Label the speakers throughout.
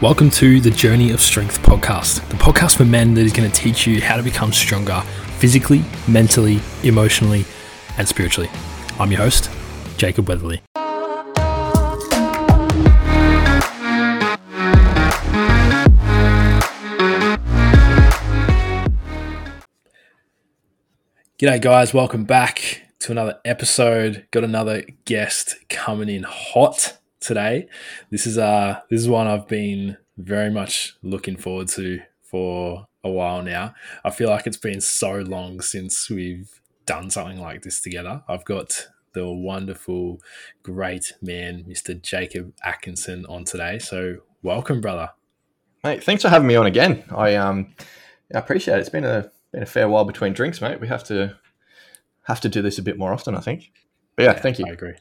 Speaker 1: Welcome to the Journey of Strength podcast, the podcast for men that is going to teach you how to become stronger physically, mentally, emotionally, and spiritually. I'm your host, Jacob Weatherly. G'day, guys. Welcome back to another episode. Got another guest coming in hot today. This is uh this is one I've been very much looking forward to for a while now. I feel like it's been so long since we've done something like this together. I've got the wonderful, great man, Mr. Jacob Atkinson, on today. So welcome, brother.
Speaker 2: Mate, thanks for having me on again. I um I appreciate it. It's been a been a fair while between drinks, mate. We have to have to do this a bit more often, I think. But yeah, yeah thank you.
Speaker 1: I agree.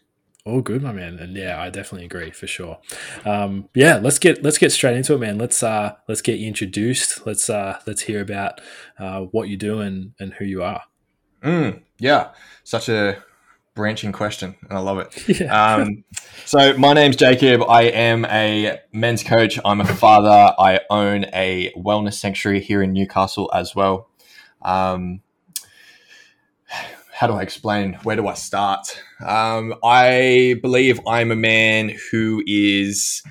Speaker 1: All good, my man, and yeah, I definitely agree for sure. Um, yeah, let's get let's get straight into it, man. Let's uh, let's get you introduced. Let's uh, let's hear about uh, what you do and, and who you are.
Speaker 2: Mm, yeah, such a branching question, and I love it. Yeah. Um, so my name's Jacob. I am a men's coach. I'm a father. I own a wellness sanctuary here in Newcastle as well. Um, how do I explain? Where do I start? Um, I believe I'm a man who is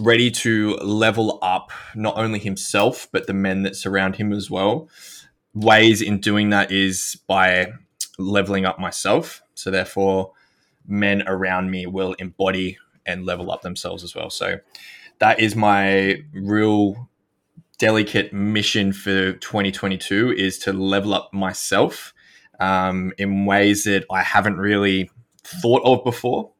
Speaker 2: ready to level up not only himself, but the men that surround him as well. Ways in doing that is by leveling up myself. So, therefore, men around me will embody and level up themselves as well. So, that is my real delicate mission for 2022 is to level up myself um, in ways that I haven't really thought of before.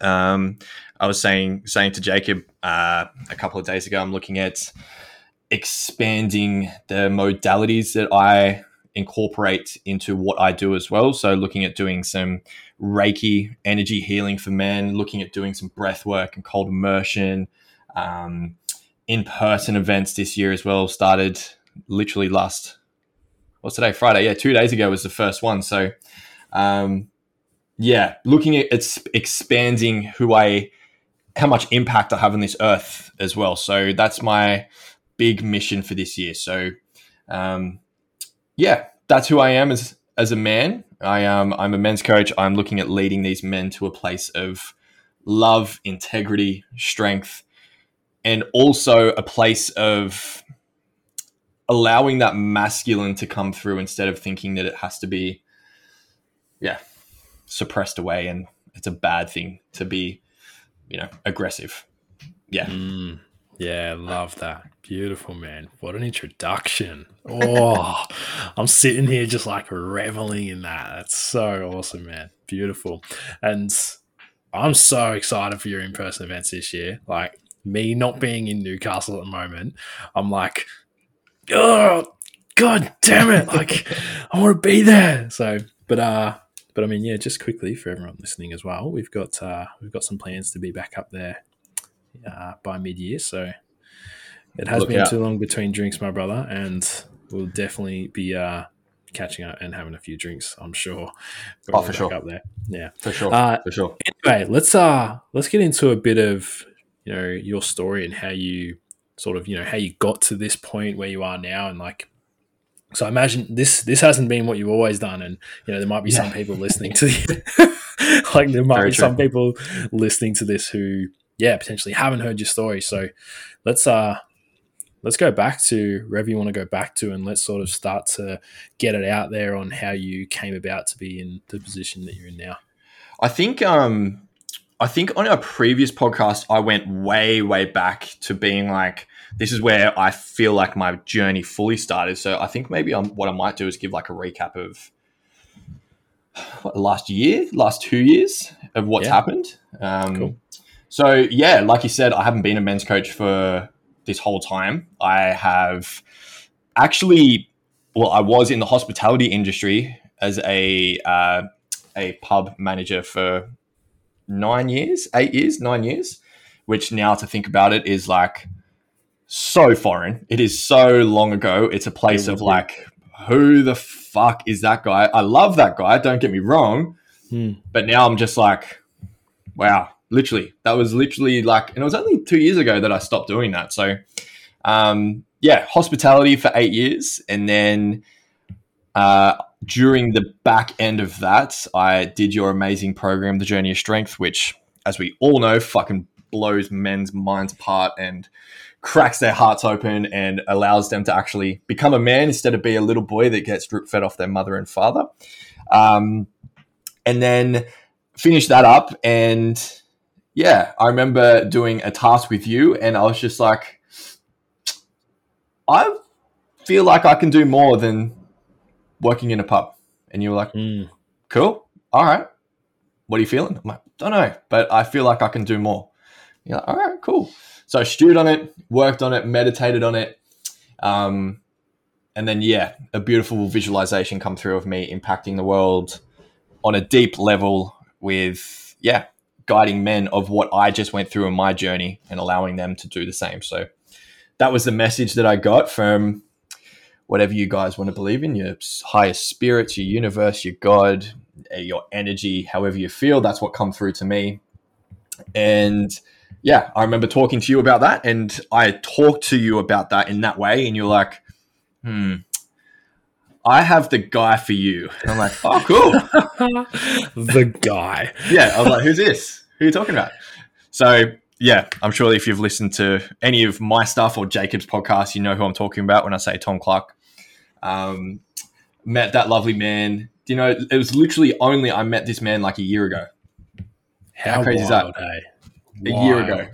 Speaker 2: Um, I was saying saying to Jacob uh, a couple of days ago, I'm looking at expanding the modalities that I incorporate into what I do as well. So, looking at doing some Reiki energy healing for men, looking at doing some breath work and cold immersion, um, in person events this year as well. Started literally last what's today? Friday. Yeah, two days ago was the first one. So, um, yeah, looking at it's expanding who I, how much impact I have on this earth as well. So that's my big mission for this year. So, um, yeah, that's who I am as as a man. I am I'm a men's coach. I'm looking at leading these men to a place of love, integrity, strength, and also a place of allowing that masculine to come through instead of thinking that it has to be, yeah, suppressed away and it's a bad thing to be, you know, aggressive. Yeah.
Speaker 1: Mm, yeah, love that. Beautiful, man. What an introduction. Oh, I'm sitting here just like reveling in that. That's so awesome, man. Beautiful. And I'm so excited for your in person events this year. Like, me not being in Newcastle at the moment, I'm like, oh, god damn it! Like, I want to be there. So, but uh, but I mean, yeah, just quickly for everyone listening as well, we've got uh, we've got some plans to be back up there uh, by mid year. So it has Look been out. too long between drinks, my brother, and we'll definitely be uh, catching up and having a few drinks. I'm sure.
Speaker 2: Oh, for sure.
Speaker 1: Up there, yeah,
Speaker 2: for sure, uh, for sure.
Speaker 1: Anyway, let's uh, let's get into a bit of you know your story and how you sort of you know how you got to this point where you are now and like so I imagine this this hasn't been what you've always done, and you know there might be yeah. some people listening to like there might Very be true. some people listening to this who yeah potentially haven't heard your story. So let's uh let's go back to wherever you want to go back to, and let's sort of start to get it out there on how you came about to be in the position that you're in now.
Speaker 2: I think um I think on our previous podcast I went way way back to being like this is where I feel like my journey fully started. So I think maybe I'm, what I might do is give like a recap of what, last year, last two years of what's yeah. happened. Um, cool. So yeah, like you said, I haven't been a men's coach for this whole time. I have actually, well, I was in the hospitality industry as a uh, a pub manager for nine years, eight years, nine years. Which now to think about it is like so foreign. It is so long ago. It's a place of like, who the fuck is that guy? I love that guy. Don't get me wrong. Hmm. But now I'm just like, wow, literally. That was literally like, and it was only two years ago that I stopped doing that. So, um, yeah, hospitality for eight years, and then uh, during the back end of that, I did your amazing program, The Journey of Strength, which, as we all know, fucking blows men's minds apart and cracks their hearts open and allows them to actually become a man instead of be a little boy that gets drip fed off their mother and father. Um, and then finish that up. And yeah, I remember doing a task with you, and I was just like, I feel like I can do more than working in a pub. And you were like,
Speaker 1: Mm.
Speaker 2: cool. All right. What are you feeling? I'm like, don't know, but I feel like I can do more. You're like, all right, cool. So I stewed on it, worked on it, meditated on it. Um, and then, yeah, a beautiful visualization come through of me impacting the world on a deep level with, yeah, guiding men of what I just went through in my journey and allowing them to do the same. So that was the message that I got from whatever you guys want to believe in your higher spirits, your universe, your God, uh, your energy, however you feel. That's what come through to me. And yeah, I remember talking to you about that, and I talked to you about that in that way, and you're like, "Hmm, I have the guy for you." And I'm like, "Oh, cool."
Speaker 1: the guy.
Speaker 2: yeah, I was like, "Who's this? Who are you talking about?" So yeah, I'm sure if you've listened to any of my stuff or Jacob's podcast, you know who I'm talking about when I say Tom Clark. Um, met that lovely man. You know, it was literally only I met this man like a year ago.
Speaker 1: How,
Speaker 2: crazy is that?
Speaker 1: hey?
Speaker 2: a year ago.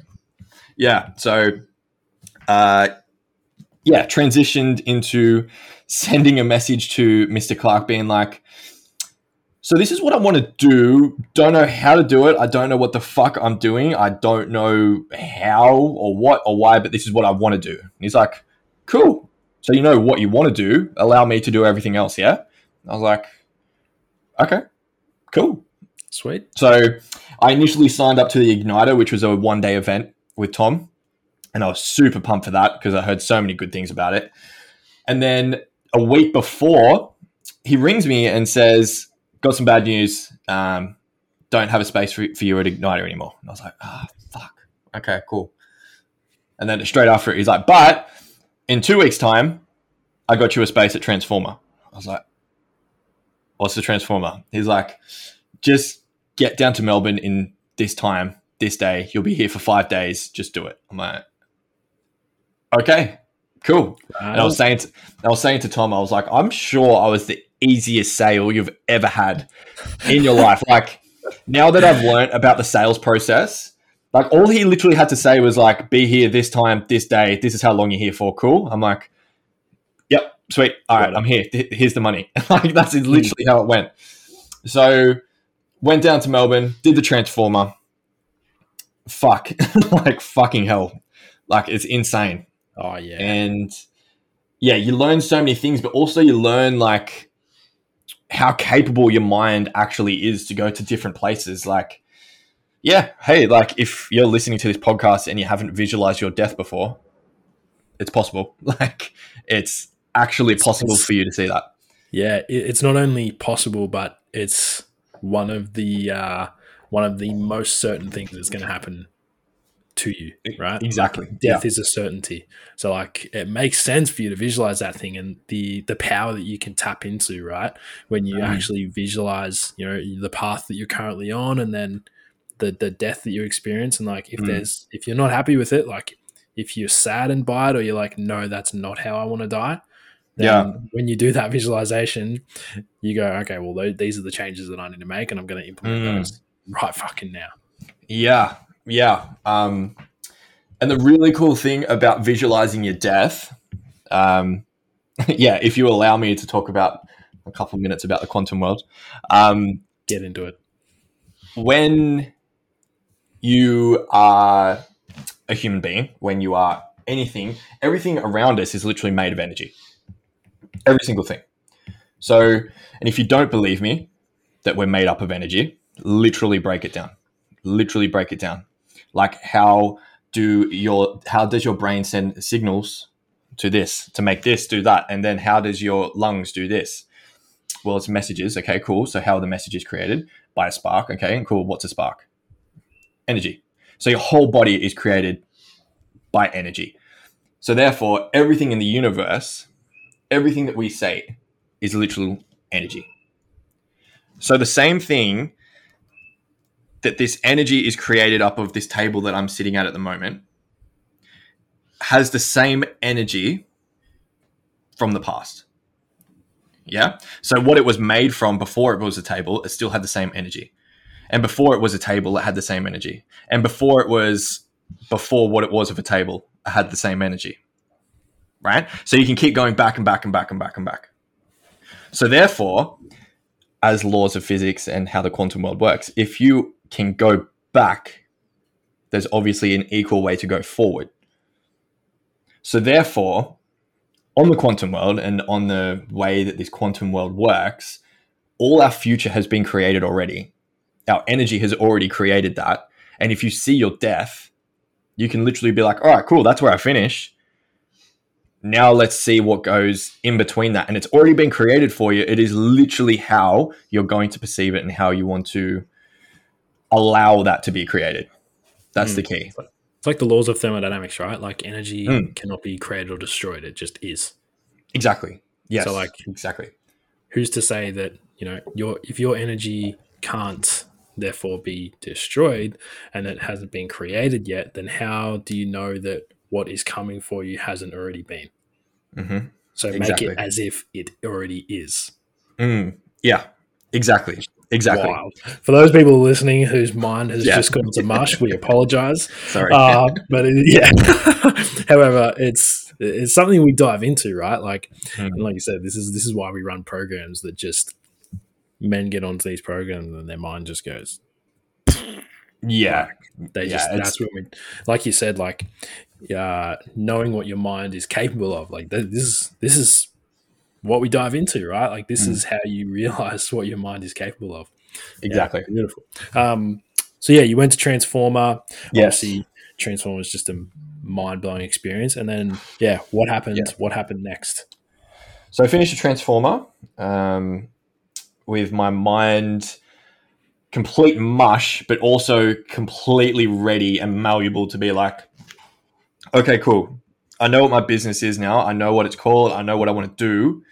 Speaker 2: Yeah. So, uh, yeah, transitioned into sending a message to Mr. Clark, being like, so this is what I want to do. Don't know how to do it. I don't know what the fuck I'm doing. I don't know how or what or why, but this is what I want to do. And he's like, cool. So you know what you want to do. Allow me to do everything else. Yeah. I was like, okay, cool.
Speaker 1: Sweet.
Speaker 2: So I initially signed up to the Igniter, which was a one day event with Tom. And I was super pumped for that because I heard so many good things about it. And then a week before, he rings me and says, Got some bad news. Um, don't have a space for, for you at Igniter anymore. And I was like, Ah, fuck. Okay, cool. And then straight after it, he's like, But in two weeks' time, I got you a space at Transformer. I was like, What's the Transformer? He's like, Just get down to Melbourne in this time, this day. You'll be here for five days. Just do it. I'm like, okay, cool. And I was saying, to, I was saying to Tom, I was like, I'm sure I was the easiest sale you've ever had in your life. Like now that I've learned about the sales process, like all he literally had to say was like, be here this time, this day. This is how long you're here for. Cool. I'm like, yep, sweet. All right, I'm here. Here's the money. like that's hmm. literally how it went. So went down to Melbourne, did the transformer. Fuck, like fucking hell, like it's insane.
Speaker 1: oh yeah.
Speaker 2: And yeah, you learn so many things, but also you learn like how capable your mind actually is to go to different places. Like, yeah, hey, like if you're listening to this podcast and you haven't visualized your death before, it's possible. Like, it's actually possible
Speaker 1: it's-
Speaker 2: for you to see that.
Speaker 1: Yeah, it's not only possible, but it's one of the uh, one of the most certain things that's going to happen to you, right?
Speaker 2: Exactly.
Speaker 1: Death is a certainty, so like it makes sense for you to visualize that thing and the the power that you can tap into, right? When you
Speaker 2: Mm.
Speaker 1: actually visualize, you know, the path that you're currently on, and then the the death that you experience, and like if
Speaker 2: Mm.
Speaker 1: there's if you're not happy with it, like if you're saddened by it, or you're like, no, that's not how I want to die. Then
Speaker 2: Yeah.
Speaker 1: when you do that visualization, you go, okay, well, tho- these are the changes that I need to make, and I'm going to implement
Speaker 2: Mm.
Speaker 1: those right fucking now.
Speaker 2: Yeah, yeah. Um, and the really cool thing about visualizing your death, um, yeah, if you allow me to talk about a couple of minutes about the quantum world, um,
Speaker 1: Get into it.
Speaker 2: when you are a human being, when you are anything, everything around us is literally made of energy. Every single thing. So, and if you don't believe me that we're made up of energy, literally break it down. Literally break it down. Like how do your how does your brain send signals to this to make this do that? And then how does your lungs do this? Well it's messages. Okay cool. So how are the messages created? By a spark. Okay and cool. What's a spark energy. So your whole body is created by energy. So therefore, everything in the universe, everything that we say is literal energy. So the same thing that this energy is created up of this table that I'm sitting at at the moment has the same energy from the past. Yeah. So what it was made from before it was a table, it still had the same energy. And before it was a table, it had the same energy. And before it was before what it was of a table, it had the same energy. Right? So you can keep going back and back and back and back and back. So therefore, as laws of physics and how the quantum world works, if you can go back, there's obviously an equal way to go forward. So therefore, on the quantum world and on the way that this quantum world works, all our future has been created already. Our energy has already created that. And if you see your death, you can literally be like, all right, cool, that's where I finish. Now let's see what goes in between that. And it's already been created for you. It is literally how you're going to perceive it and how you want to allow that to be created. That's mm. the key.
Speaker 1: It's like the laws of thermodynamics, right? Like energy mm. cannot be created or destroyed; it just is.
Speaker 2: Exactly. Yes. So, like, exactly.
Speaker 1: Who's to say that you know your if your energy can't therefore be destroyed and it hasn't been created yet? Then how do you know that what is coming for you hasn't already been?
Speaker 2: Mm-hmm.
Speaker 1: So exactly. make it as if it already is.
Speaker 2: Mm. Yeah. Exactly. Exactly. Wild.
Speaker 1: For those people listening whose mind has yeah. just gone to mush, we apologize.
Speaker 2: Sorry.
Speaker 1: Uh, but it, yeah. However, it's it's something we dive into, right? Like, mm. like you said, this is this is why we run programs that just men get onto these programs and their mind just goes.
Speaker 2: Yeah,
Speaker 1: like, they just that's what we like. You said, like, uh, knowing what your mind is capable of. Like, this is this is what we dive into, right? Like this mm. is how you realize what your mind is capable of.
Speaker 2: Exactly.
Speaker 1: Yeah, beautiful. Um, so yeah, you went to Transformer.
Speaker 2: Yes.
Speaker 1: Obviously, Transformer was just a mind blowing experience. And then, yeah, what happened? Yeah. What happened next?
Speaker 2: So I finished a Transformer um, with my mind complete mush, but also completely ready and malleable to be like, okay, cool. I know what my business is now. I know what it's called. I know what I want to do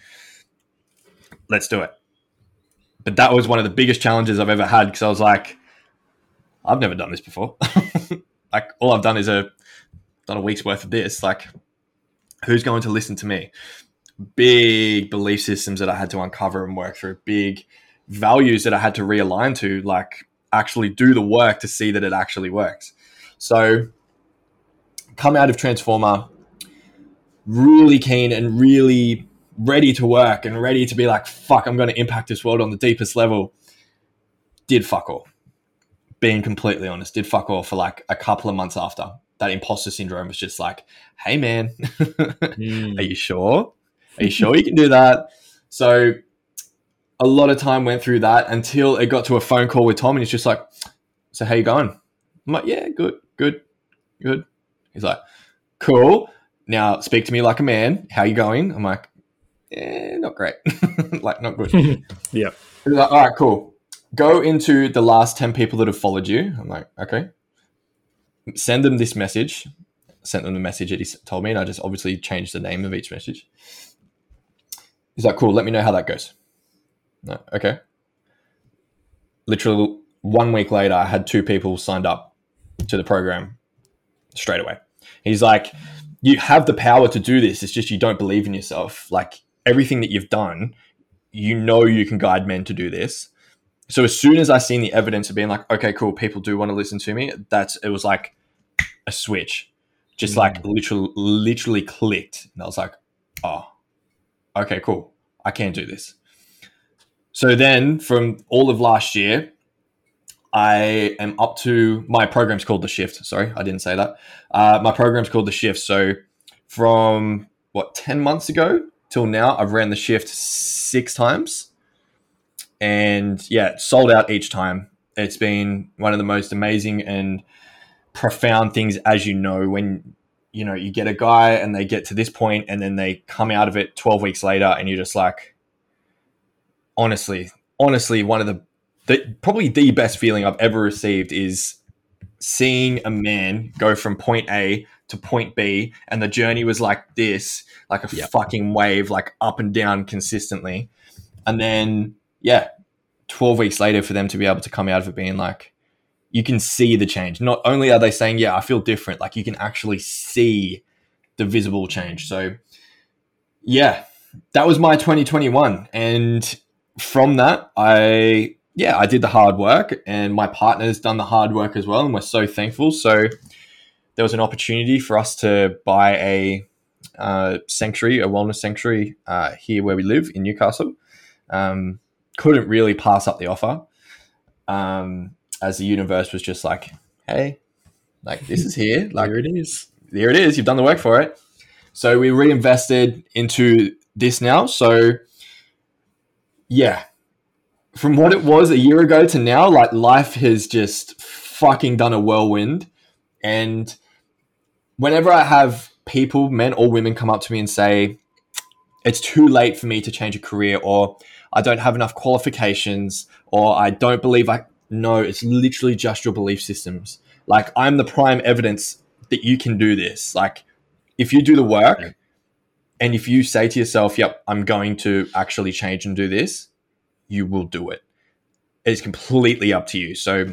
Speaker 2: let's do it. But that was one of the biggest challenges I've ever had because I was like, I've never done this before. like all I've done is a done a week's worth of this. Like, who's going to listen to me? Big belief systems that I had to uncover and work through. Big values that I had to realign to. Like, actually do the work to see that it actually works. So, come out of Transformer, really keen and really ready to work and ready to be like, fuck, I'm going to impact this world on the deepest level, did fuck all. Being completely honest, did fuck all for like a couple of months after. That imposter syndrome was just like, hey man, mm. are you sure? Are you sure you can do that? So a lot of time went through that until it got to a phone call with Tom and he's just like, so how you going? I'm like, yeah, good, good, good. He's like, cool. Now speak to me like a man. How you going? I'm like, eh, not great. like, not good.
Speaker 1: yeah.
Speaker 2: He's Like, all right, cool. Go into the last 10 people that have followed you. I'm like, okay. Send them this message. Sent them the message that he told me, and I just obviously changed the name of each message. He's like, cool, let me know how that goes. No, okay. Literally one week later, I had two people signed up to the program straight away. He's like, you have the power to do this. It's just you don't believe in yourself. Like everything that you've done, you know you can guide men to do this. So as soon as I seen the evidence of being like, okay, cool, people do want to listen to me, that's it was like a switch. Just mm. like literally literally clicked. And I was like, oh, okay, cool. I can do this. So then from all of last year, I am up to my program's called the shift. Sorry, I didn't say that. Uh, my program's called the shift. So from what, 10 months ago, till now, I've ran the shift six times, and yeah, sold out each time. It's been one of the most amazing and profound things, as you know, when you know you get a guy and they get to this point, and then they come out of it twelve weeks later, and you're just like, honestly, honestly, one of the, the probably the best feeling I've ever received is seeing a man go from point A to point B, and the journey was like this, like a
Speaker 1: Yep.
Speaker 2: fucking wave, like up and down consistently. And then, yeah, 12 weeks later, for them to be able to come out of it being like, you can see the change. Not only are they saying, yeah, I feel different, like you can actually see the visible change. So, yeah, that was my 2021. And from that, I, yeah, I did the hard work and my partner's done the hard work as well. And we're so thankful. So, there was an opportunity for us to buy a uh, sanctuary, a wellness sanctuary uh, here where we live in Newcastle. Um, couldn't really pass up the offer um, as the universe was just like, hey, like this is here. Like
Speaker 1: Here it is.
Speaker 2: here it is. You've done the work for it. So we reinvested into this now. So yeah, from what it was a year ago to now, like life has just fucking done a whirlwind. And whenever I have people, men or women, come up to me and say, it's too late for me to change a career, or I don't have enough qualifications, or I don't believe I. No, it's literally just your belief systems. Like, I'm the prime evidence that you can do this. Like, if you do the work
Speaker 1: Yeah.
Speaker 2: and if you say to yourself, yep, I'm going to actually change and do this, you will do it. It's completely up to you. So,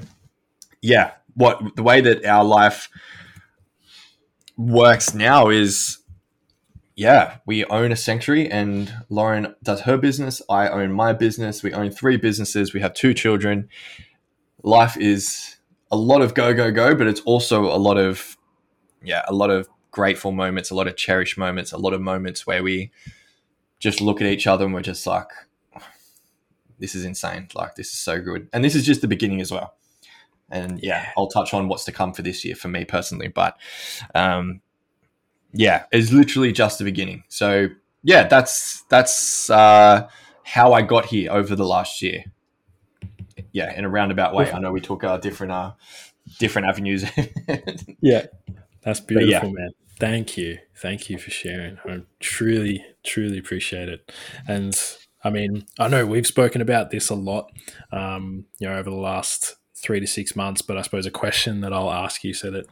Speaker 2: yeah, what the way that our life works now is yeah, we own a sanctuary and Lauren does her business. I own my business. We own three businesses. We have two children. Life is a lot of go, go, go, but it's also a lot of, yeah, a lot of grateful moments, a lot of cherished moments, a lot of moments where we just look at each other and we're just like, this is insane. Like, this is so good. And this is just the beginning as well. And yeah, I'll touch on what's to come for this year for me personally. But um, yeah, it's literally just the beginning. So yeah, that's that's uh, how I got here over the last year. Yeah, in a roundabout way. I know we took uh, different uh, different avenues.
Speaker 1: Yeah. That's
Speaker 2: yeah.
Speaker 1: beautiful, man. Thank you. Thank you for sharing. I truly, truly appreciate it. And I mean, I know we've spoken about this a lot, um, you know, over the last three to six months, but I suppose a question that I'll ask you so that,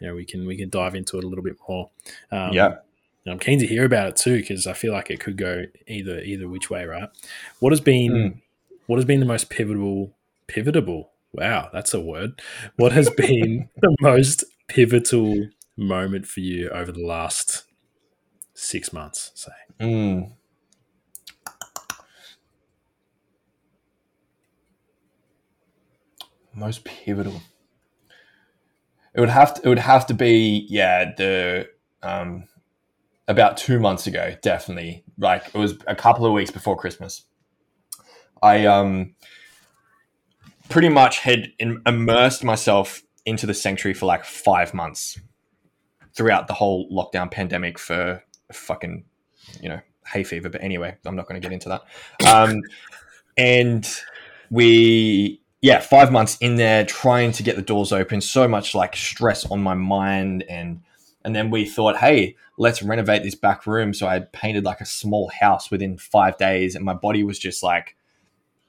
Speaker 1: you know, we can, we can dive into it a little bit more. Um,
Speaker 2: yeah,
Speaker 1: I'm keen to hear about it too, because I feel like it could go either, either which way, right? What has been,
Speaker 2: Mm.
Speaker 1: What has been the most pivotal, pivotable? Wow, that's a word. What has been the most pivotal moment for you over the last six months, say?
Speaker 2: Mm. Most pivotal. It would have to. It would have to be yeah the um, about two months ago. Definitely, like it was a couple of weeks before Christmas. I um pretty much had in, immersed myself into the sanctuary for like five months throughout the whole lockdown pandemic for fucking you know hay fever. But anyway i'm not going to get into that. Um, and we yeah five months in there trying to get the doors open so much like stress on my mind. And and then we thought hey let's renovate this back room. So i painted like a small house within five days and my body was just like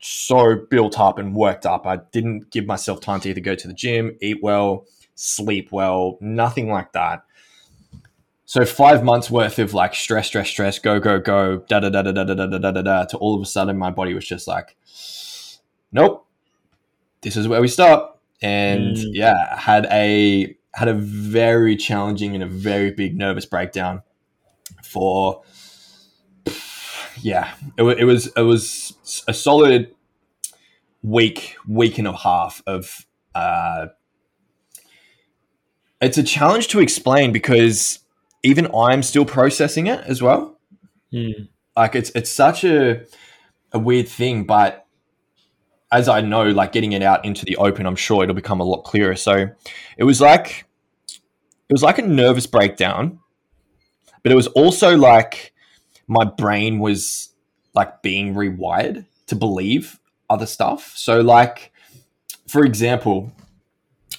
Speaker 2: so built up and worked up i didn't give myself time to either go to the gym eat well sleep well nothing like that so five months worth of like stress, stress, stress, go, go, go, da da da da da da da da da da. To all of a sudden, my body was just like, nope, this is where we stop. And
Speaker 1: Mm.
Speaker 2: yeah, had a had a very challenging and a very big nervous breakdown for yeah, it, it was it was a solid week, week and a half of uh, it's a challenge to explain because even I'm still processing it as well.
Speaker 1: Mm.
Speaker 2: Like it's it's such a a weird thing, but as I know, like getting it out into the open, I'm sure it'll become a lot clearer. So it was like it was like a nervous breakdown, but it was also like my brain was like being rewired to believe other stuff. So like for example,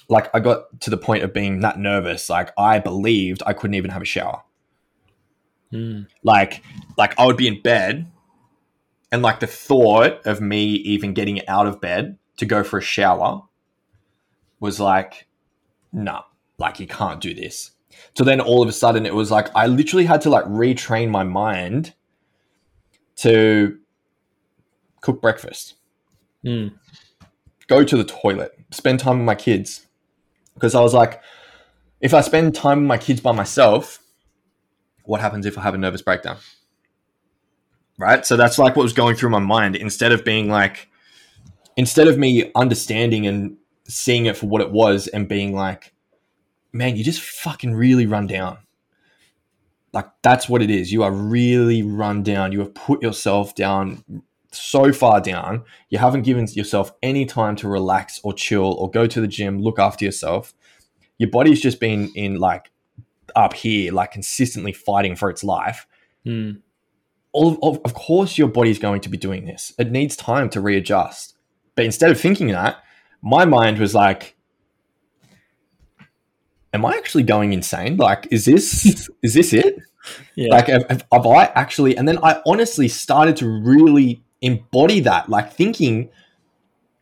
Speaker 2: like I got to the point of being that nervous, like I believed I couldn't even have a shower
Speaker 1: Mm.
Speaker 2: like like I would be in bed and like the thought of me even getting out of bed to go for a shower was like nah, like you can't do this. So then all of a sudden it was like I literally had to like retrain my mind to cook breakfast,
Speaker 1: Mm.
Speaker 2: go to the toilet, spend time with my kids. Because I was like, if I spend time with my kids by myself, what happens if I have a nervous breakdown? Right? So that's like what was going through my mind instead of being like, instead of me understanding and seeing it for what it was and being like, man, you just fucking really run down. Like that's what it is. You are really run down. You have put yourself down so far down. You haven't given yourself any time to relax or chill or go to the gym, look after yourself. Your body's just been in like up here, like consistently fighting for its life.
Speaker 1: Mm.
Speaker 2: All of, of course, your body's going to be doing this. It needs time to readjust. But instead of thinking that, my mind was like, am I actually going insane? Like, is this is this it?
Speaker 1: Yeah.
Speaker 2: Like, have, have, have I actually? And then I honestly started to really embody that, like thinking,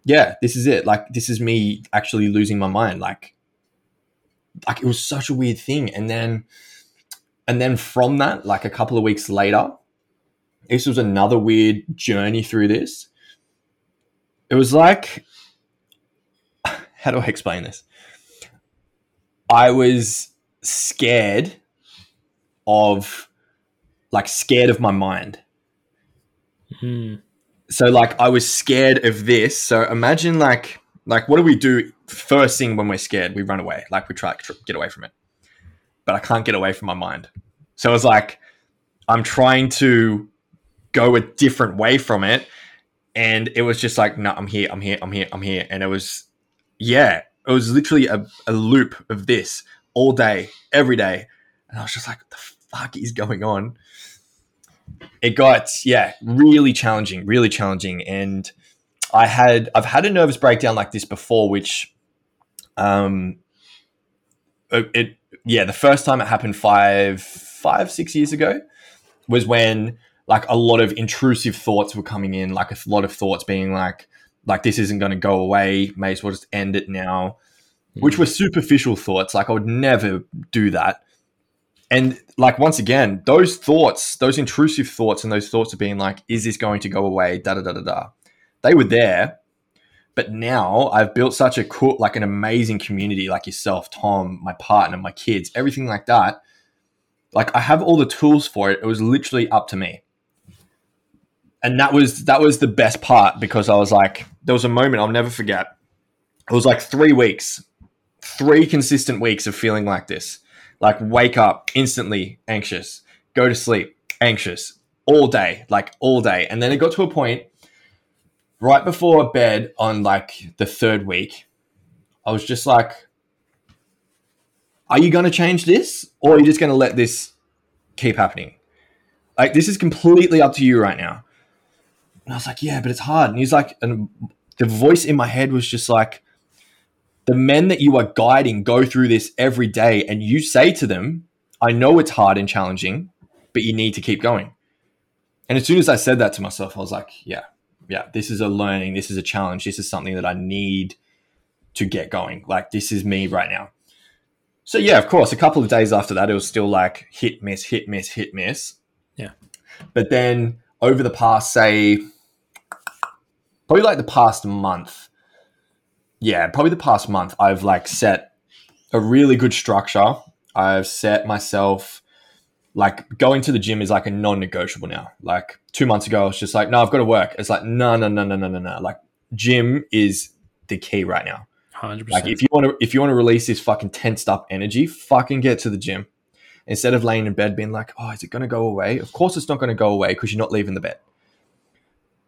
Speaker 2: yeah, this is it. Like, this is me actually losing my mind. Like, like it was such a weird thing. And then, and then from that, like a couple of weeks later, this was another weird journey through this. It was like, how do I explain this? I was scared of like scared of my mind. So like I was scared of this. So imagine like like what do we do first thing when we're scared? We run away. Like we try to get away from it. But I can't get away from my mind. So it was like I'm trying to go a different way from it and it was just like no, I'm here, I'm here, I'm here, I'm here and it was yeah, it was literally a, a loop of this all day, every day. And I was just like, what the fuck is going on? It got, yeah, really challenging, really challenging. And I had, I've had a nervous breakdown like this before, which, um, it, it yeah, the first time it happened five, five, six years ago was when like a lot of intrusive thoughts were coming in, like a lot of thoughts being like, like this isn't going to go away. May as well just end it now which were superficial thoughts. Like I would never do that. And like once again, those thoughts, those intrusive thoughts, and those thoughts of being like, "Is this going to go away?" Da da da da da. They were there, but now I've built such a cool, like an amazing community, like yourself, Tom, my partner, my kids, everything like that. Like I have all the tools for it. It was literally up to me. And that was that was the best part because I was like, there was a moment I'll never forget. It was like three weeks three consistent weeks of feeling like this. Like wake up instantly anxious, go to sleep anxious all day, like all day. And then it got to a point right before bed on like the third week. I was just like, are you going to change this or are you just going to let this keep happening? Like, this is completely up to you right now. And I was like, yeah, but it's hard. And he's like, and the voice in my head was just like, the men that you are guiding go through this every day and you say to them i know it's hard and challenging but you need to keep going. And as soon as i said that to myself i was like yeah yeah this is a learning. This is a challenge. This is something that i need to get going. Like this is me right now. So yeah of course a couple of days after that it was still like hit miss hit miss hit miss.
Speaker 1: Yeah.
Speaker 2: but then over the past say probably like the past month yeah, probably the past month, I've like set a really good structure. I've set myself like going to the gym is like a non-negotiable now. Like two months ago, I was just like, no, I've got to work. It's like, no, no, no, no, no, no, no. Like gym is the key right now.
Speaker 1: Hundred
Speaker 2: Like
Speaker 1: percent.
Speaker 2: if you want to, if you want to release this fucking tensed up energy, fucking get to the gym instead of laying in bed being like, oh, is it going to go away? Of course, it's not going to go away because you're not leaving the bed.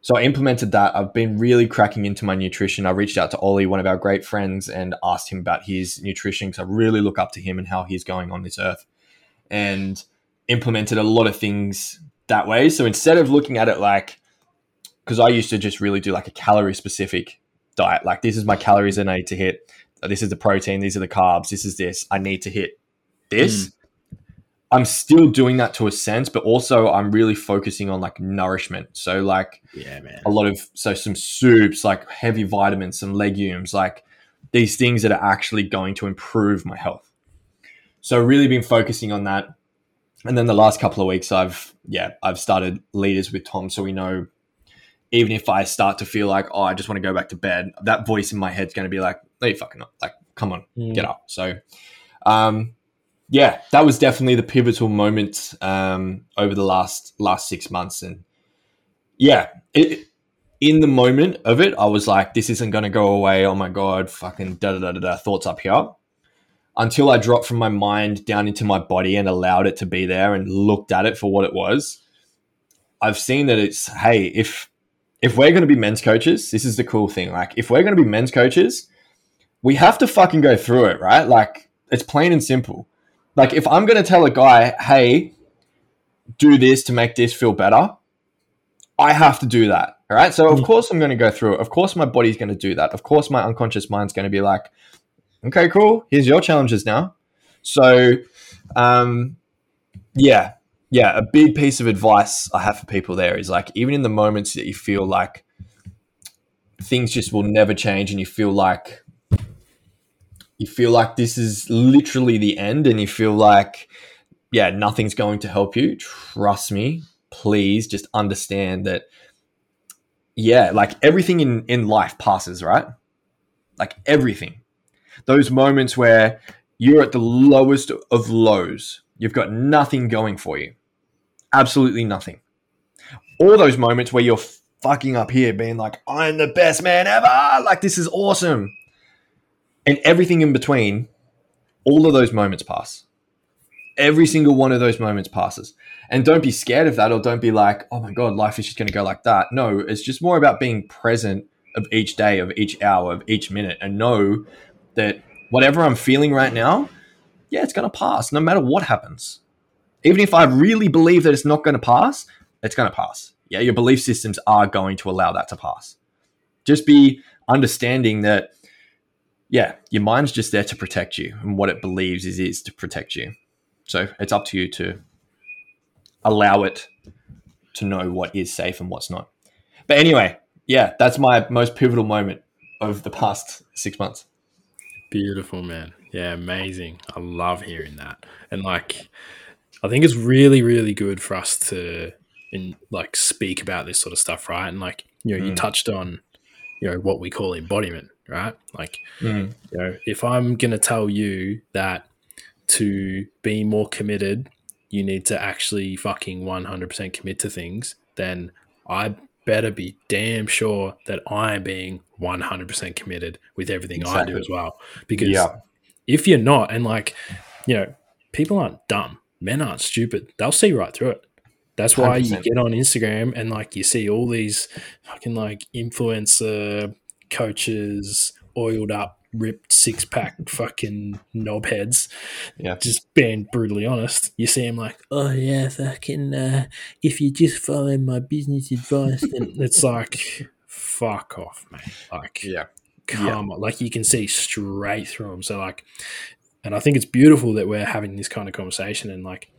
Speaker 2: So I implemented that. I've been really cracking into my nutrition. I reached out to Ollie, one of our great friends, and asked him about his nutrition because I really look up to him and how he's going on this earth, and implemented a lot of things that way. So instead of looking at it like, because I used to just really do like a calorie specific diet, like this is my calories that I need to hit. This is the protein. These are the carbs. This is this. I need to hit this. Mm. I'm still doing that to a sense, but also I'm really focusing on like nourishment. So like
Speaker 1: yeah, man.
Speaker 2: a lot of so some soups, like heavy vitamins, some legumes, like these things that are actually going to improve my health. So really been focusing on that. And then the last couple of weeks I've yeah, I've started leaders with Tom so we know even if I start to feel like, oh, I just want to go back to bed, that voice in my head's going to be like, no, you fucking not. Like, come on, mm. get up. So, um, yeah, that was definitely the pivotal moment um, over the last last six months, and yeah, it, in the moment of it, I was like, this isn't going to go away. Oh my god, fucking da da da da da. Thoughts up here. Until I dropped from my mind down into my body and allowed it to be there and looked at it for what it was, I've seen that it's hey, if if we're going to be men's coaches, this is the cool thing. Like, if we're going to be men's coaches, we have to fucking go through it, right? Like, it's plain and simple. Like, if I'm going to tell a guy, hey, do this to make this feel better, I have to do that. All right. So, of mm. course, I'm going to go through it. Of course, my body's going to do that. Of course, my unconscious mind's going to be like, okay, cool. Here's your challenges now. So, um, yeah, yeah, a big piece of advice I have for people there is like, even in the moments that you feel like things just will never change and you feel like you feel like this is literally the end and you feel like yeah nothing's going to help you trust me please just understand that yeah like everything in in life passes right like everything those moments where you're at the lowest of lows you've got nothing going for you absolutely nothing. All those moments where you're fucking up here, being like, I'm the best man ever. Like, this is awesome. And everything in between, all of those moments pass. Every single one of those moments passes. And don't be scared of that or don't be like, oh my God, life is just going to go like that. No, it's just more about being present of each day, of each hour, of each minute, and know that whatever I'm feeling right now, yeah, it's going to pass no matter what happens even if I really believe that it's not going to pass, it's going to pass. Yeah, your belief systems are going to allow that to pass. Just be understanding that, yeah, your mind's just there to protect you, and what it believes is is to protect you. So it's up to you to allow it to know what is safe and what's not. But anyway, yeah, that's my most pivotal moment of the past six months.
Speaker 1: Beautiful, man. Yeah, amazing. I love hearing that. And like, I think it's really, really good for us to in like speak about this sort of stuff, right? And like, you know, mm. you touched on, you know, what we call embodiment, right? Like, mm. you know, if I'm gonna tell you that to be more committed, you need to actually fucking 100% commit to things, then I better be damn sure that I'm being 100% committed with everything exactly. I do as well. Because yeah. if you're not, and like, you know, people aren't dumb men aren't stupid. They'll see right through it. That's why 100%. you get on Instagram and like you see all these fucking like influencer coaches, oiled up, ripped six pack fucking knobheads. Yeah. Just being brutally honest. You see them like, oh yeah, fucking uh, if you just follow my business advice, then it's like fuck off, man. Like
Speaker 2: yeah.
Speaker 1: Come yeah. on. Like you can see straight through them. So like and I think it's beautiful that we're having this kind of conversation and like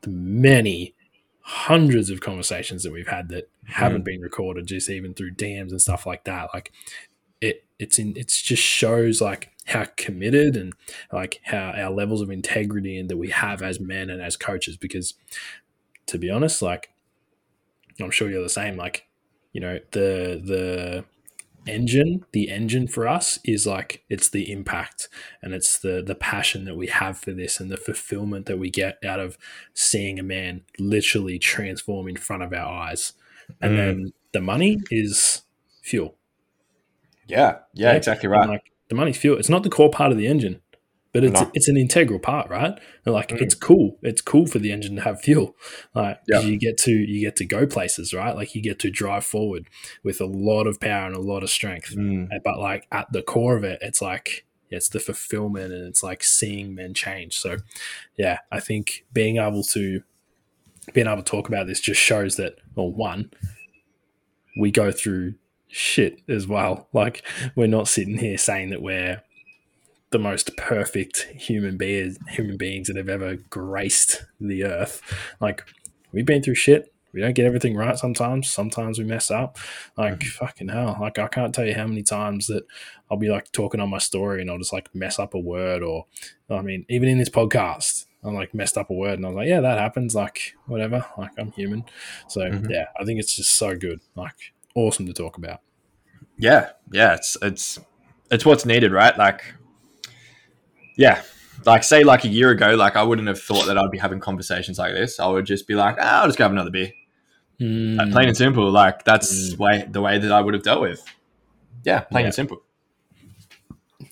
Speaker 1: the many hundreds of conversations that we've had that mm. haven't been recorded, just even through DMs and stuff like that. Like it, it's in, it's just shows like how committed and like how our levels of integrity and that we have as men and as coaches. Because to be honest, like I'm sure you're the same. Like you know the the engine the engine for us is like it's the impact and it's the the passion that we have for this and the fulfillment that we get out of seeing a man literally transform in front of our eyes. And mm. then the money is fuel.
Speaker 2: Yeah. Yeah, exactly right.
Speaker 1: Like the money's fuel. It's not the core part of the engine but it's no. it's an integral part, right? And like mm. it's cool. It's cool for the engine to have fuel. Like yeah. you get to you get to go places, right? Like you get to drive forward with a lot of power and a lot of strength. Mm. But like at the core of it, it's like it's the fulfillment and it's like seeing men change. So yeah, I think being able to being able to talk about this just shows that well, one, we go through shit as well. Like we're not sitting here saying that we're the most perfect human beings human beings that have ever graced the earth. Like we've been through shit. we don't get everything right sometimes. Sometimes we mess up. Like
Speaker 2: Mhm.
Speaker 1: fucking hell. Like I can't tell you how many times that I'll be like talking on my story and I'll just like mess up a word or I mean, even in this podcast, I'm like messed up a word and I was like, yeah, that happens. Like whatever. Like I'm human. So
Speaker 2: Mhm.
Speaker 1: yeah, I think it's just so good. Like awesome to talk about.
Speaker 2: Yeah, yeah, it's it's it's what's needed, right? Like, yeah, like say like a year ago, like I wouldn't have thought that I'd be having conversations like this. I would just be like, ah, I'll just grab another beer, Like,
Speaker 1: Mm,
Speaker 2: plain and simple. Like that's
Speaker 1: Mm.
Speaker 2: way the way that I would have dealt with. Yeah, plain
Speaker 1: Yeah.
Speaker 2: and simple.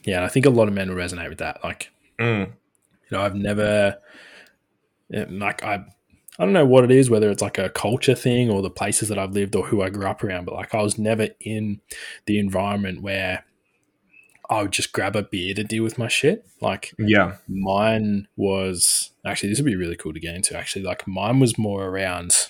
Speaker 1: yeah, I think a lot of men will resonate with that. Like
Speaker 2: Mm,
Speaker 1: you know, I've never like I I don't know what it is, whether it's like a culture thing or the places that I've lived or who I grew up around, but like I was never in the environment where I would just grab a beer to deal with my shit. Like
Speaker 2: yeah,
Speaker 1: mine was actually this would be really cool to get into actually. Like mine was more around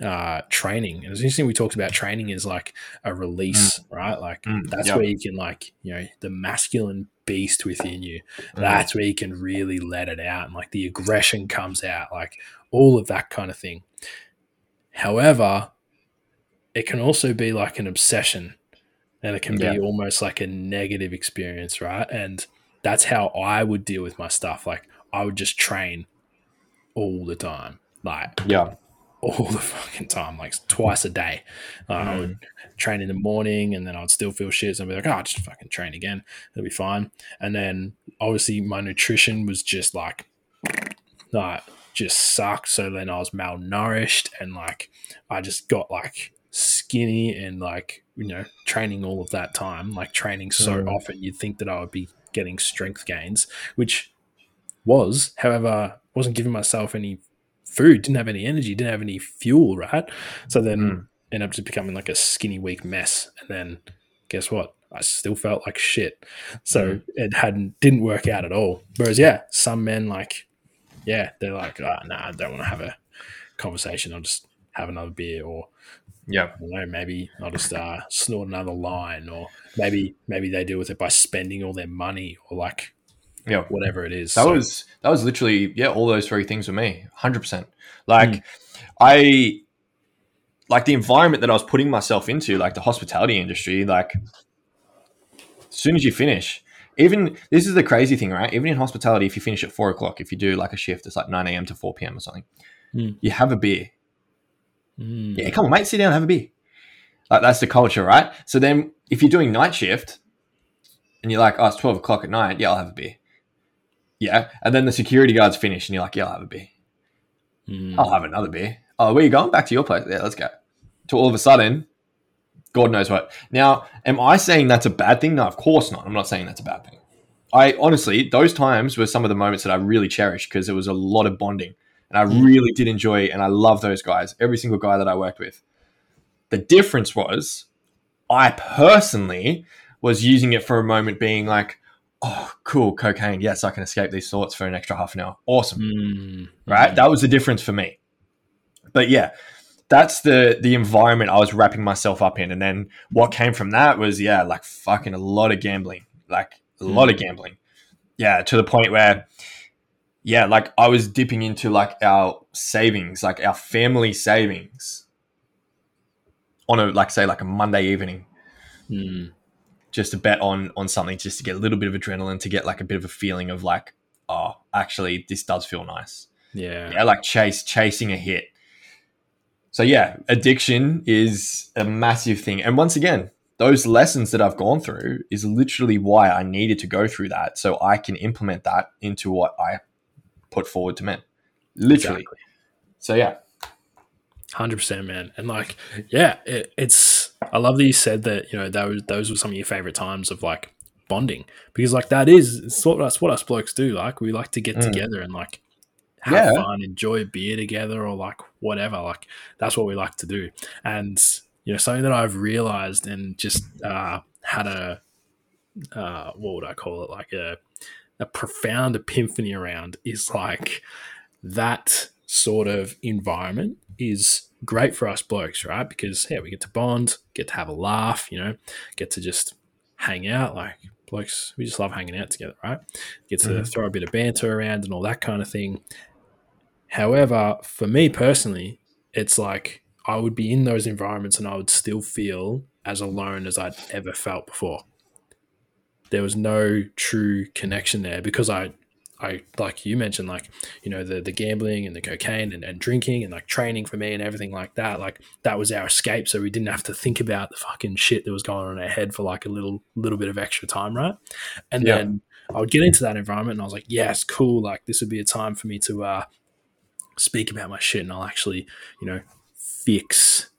Speaker 1: uh training. And it's interesting we talked about training is like a release, right? Like
Speaker 2: Mm,
Speaker 1: that's
Speaker 2: yeah.
Speaker 1: where you can like, you know, the masculine beast within you
Speaker 2: Mm,
Speaker 1: that's where you can really let it out and like the aggression comes out like all of that kind of thing however it can also be like an obsession and it can
Speaker 2: Yeah.
Speaker 1: be almost like a negative experience right and that's how i would deal with my stuff like i would just train all the time like
Speaker 2: yeah,
Speaker 1: all the fucking time, like twice a day. Uh, I
Speaker 2: Mm.
Speaker 1: would train in the morning and then I'd still feel shit. So I'd be like, oh, I'll just fucking train again. It'll be fine. And then obviously my nutrition was just like, like just sucked. So then I was malnourished and like I just got like skinny and like, you know, training all of that time, like training so
Speaker 2: Mm.
Speaker 1: often, you'd think that I would be getting strength gains, which was, however, wasn't giving myself any food, didn't have any energy, didn't have any fuel, right? So then
Speaker 2: Mm.
Speaker 1: ended up just becoming like a skinny, weak mess. And then guess what? I still felt like shit. So
Speaker 2: Mm.
Speaker 1: it hadn't didn't work out at all. Whereas yeah, some men like yeah, they're like, oh, nah, I don't want to have a conversation. I'll just have another beer or
Speaker 2: yeah,
Speaker 1: I know, maybe I'll just uh, snort another line or maybe maybe they deal with it by spending all their money or like
Speaker 2: yeah.
Speaker 1: whatever it is.
Speaker 2: That
Speaker 1: So-
Speaker 2: was that was literally yeah, all those three things with me, hundred percent. Like
Speaker 1: Mm.
Speaker 2: I like the environment that I was putting myself into, like the hospitality industry. Like as soon as you finish, even this is the crazy thing, right? Even in hospitality, if you finish at four o'clock, if you do like a shift, it's like nine a.m. to four p.m. or something.
Speaker 1: Mm.
Speaker 2: You have a beer.
Speaker 1: Mm.
Speaker 2: Yeah, come on, mate, sit down, have a beer. Like that's the culture, right? So then, if you're doing night shift, and you're like, oh, it's twelve o'clock at night, yeah, I'll have a beer. Yeah, and then the security guards finish, and you're like, yeah, I'll have a beer.
Speaker 1: Mm.
Speaker 2: I'll have another beer. Oh, where you going? Back to your place? Yeah, let's go. To all of a sudden, God knows what. Now, am I saying that's a bad thing? No, of course not. I'm not saying that's a bad thing. I honestly, those times were some of the moments that I really cherished because there was a lot of bonding, and I
Speaker 1: Mm.
Speaker 2: really did enjoy. And I love those guys. Every single guy that I worked with. The difference was, I personally was using it for a moment, being like, "Oh, cool, cocaine. Yes, I can escape these thoughts for an extra half an hour. Awesome."
Speaker 1: Mm.
Speaker 2: right? That was the difference for me. But yeah, that's the the environment I was wrapping myself up in, and then what came from that was yeah, like fucking a lot of gambling, like a lot of gambling. Yeah, to the point where yeah, like I was dipping into like our savings, like our family savings on a like say like a Monday evening
Speaker 1: Mm.
Speaker 2: just to bet on on something just to get a little bit of adrenaline to get like a bit of a feeling of like oh actually this does feel nice
Speaker 1: Yeah.
Speaker 2: yeah, like chase chasing a hit. So yeah, addiction is a massive thing. And once again, those lessons that I've gone through is literally why I needed to go through that so I can implement that into what I put forward to men. Literally.
Speaker 1: Exactly.
Speaker 2: So yeah.
Speaker 1: Hundred percent, man, and like, yeah, it, it's. I love that you said that. You know, those those were some of your favorite times of like bonding because like that is it's what that's what us blokes do. Like we like to get
Speaker 2: Mm.
Speaker 1: together and like have
Speaker 2: Yeah.
Speaker 1: fun, enjoy a beer together, or like whatever. Like that's what we like to do. And you know, something that I've realized and just uh, had a uh, what would I call it? Like a a profound epiphany around is like that sort of environment is great for us blokes, right? Because yeah, we get to bond, get to have a laugh, you know, get to just hang out. Like blokes, we just love hanging out together, right? Get to
Speaker 2: Mhm.
Speaker 1: throw a bit of banter around and all that kind of thing. However, for me personally, it's like I would be in those environments and I would still feel as alone as I'd ever felt before. There was no true connection there because I I like you mentioned, like, you know, the the gambling and the cocaine and, and drinking and like training for me and everything like that. Like that was our escape. So we didn't have to think about the fucking shit that was going on in our head for like a little little bit of extra time, right? And yeah. then I would get into that environment and I was like, yes, cool. Like this would be a time for me to uh speak about my shit and I'll actually, you know, fix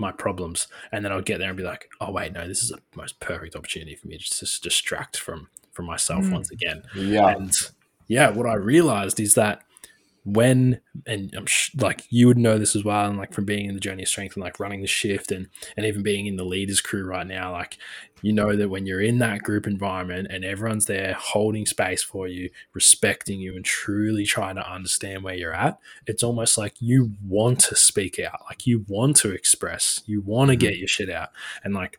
Speaker 1: my problems. And then I'll get there and be like, oh wait, no, this is the most perfect opportunity for me just to distract from from myself mm. once again.
Speaker 2: Yeah.
Speaker 1: And yeah, what I realized is that when and I'm sh- like you would know this as well, and like from being in the journey of strength and like running the shift and and even being in the leaders crew right now, like you know that when you're in that group environment and everyone's there holding space for you, respecting you, and truly trying to understand where you're at, it's almost like you want to speak out, like you want to express, you want to mm-hmm. get your shit out, and like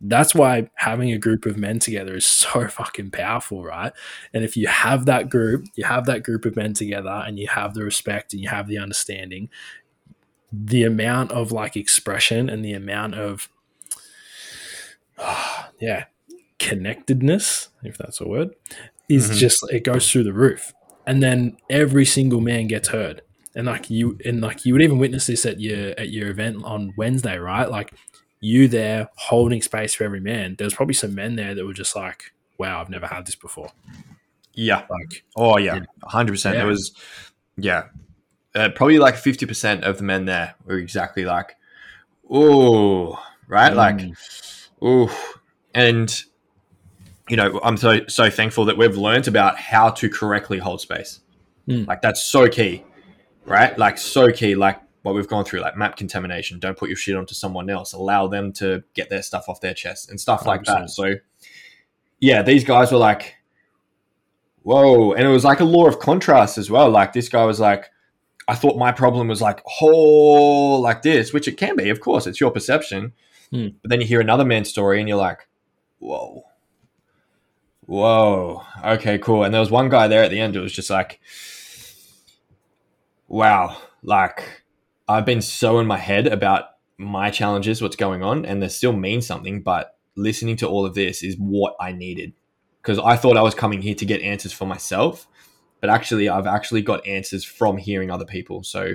Speaker 1: that's why having a group of men together is so fucking powerful, right? And if you have that group, you have that group of men together and you have the respect and you have the understanding, the amount of like expression and the amount of, uh, yeah, connectedness, if that's a word, is mm-hmm. just, it goes through the roof. And then every single man gets heard. And like you, and like you would even witness this at your at your event on Wednesday, right? Like you there holding space for every man, there was probably some men there that were just like, wow, I've never had this before.
Speaker 2: Yeah. Like, oh, yeah. 100%. Yeah. It was, yeah. Uh, probably like 50% of the men there were exactly like, oh, right? Mm. Like, oh. And, you know, I'm so, so thankful that we've learned about how to correctly hold space. Mm. Like, that's so key, right? Like, so key. Like, what we've gone through, like map contamination. Don't put your shit onto someone else. Allow them to get their stuff off their chest and stuff 100%. like that. So, yeah, these guys were like, whoa. And it was like a law of contrast as well. Like, this guy was like, I thought my problem was like, whole like this, which it can be, of course, it's your perception. Hmm. But then you hear another man's story and you're like, whoa. Whoa. Okay, cool. And there was one guy there at the end who was just like, wow, like I've been so in my head about my challenges, what's going on, and they still mean something. But listening to all of this is what I needed because I thought I was coming here to get answers for myself, but actually, I've actually got answers from hearing other people. So,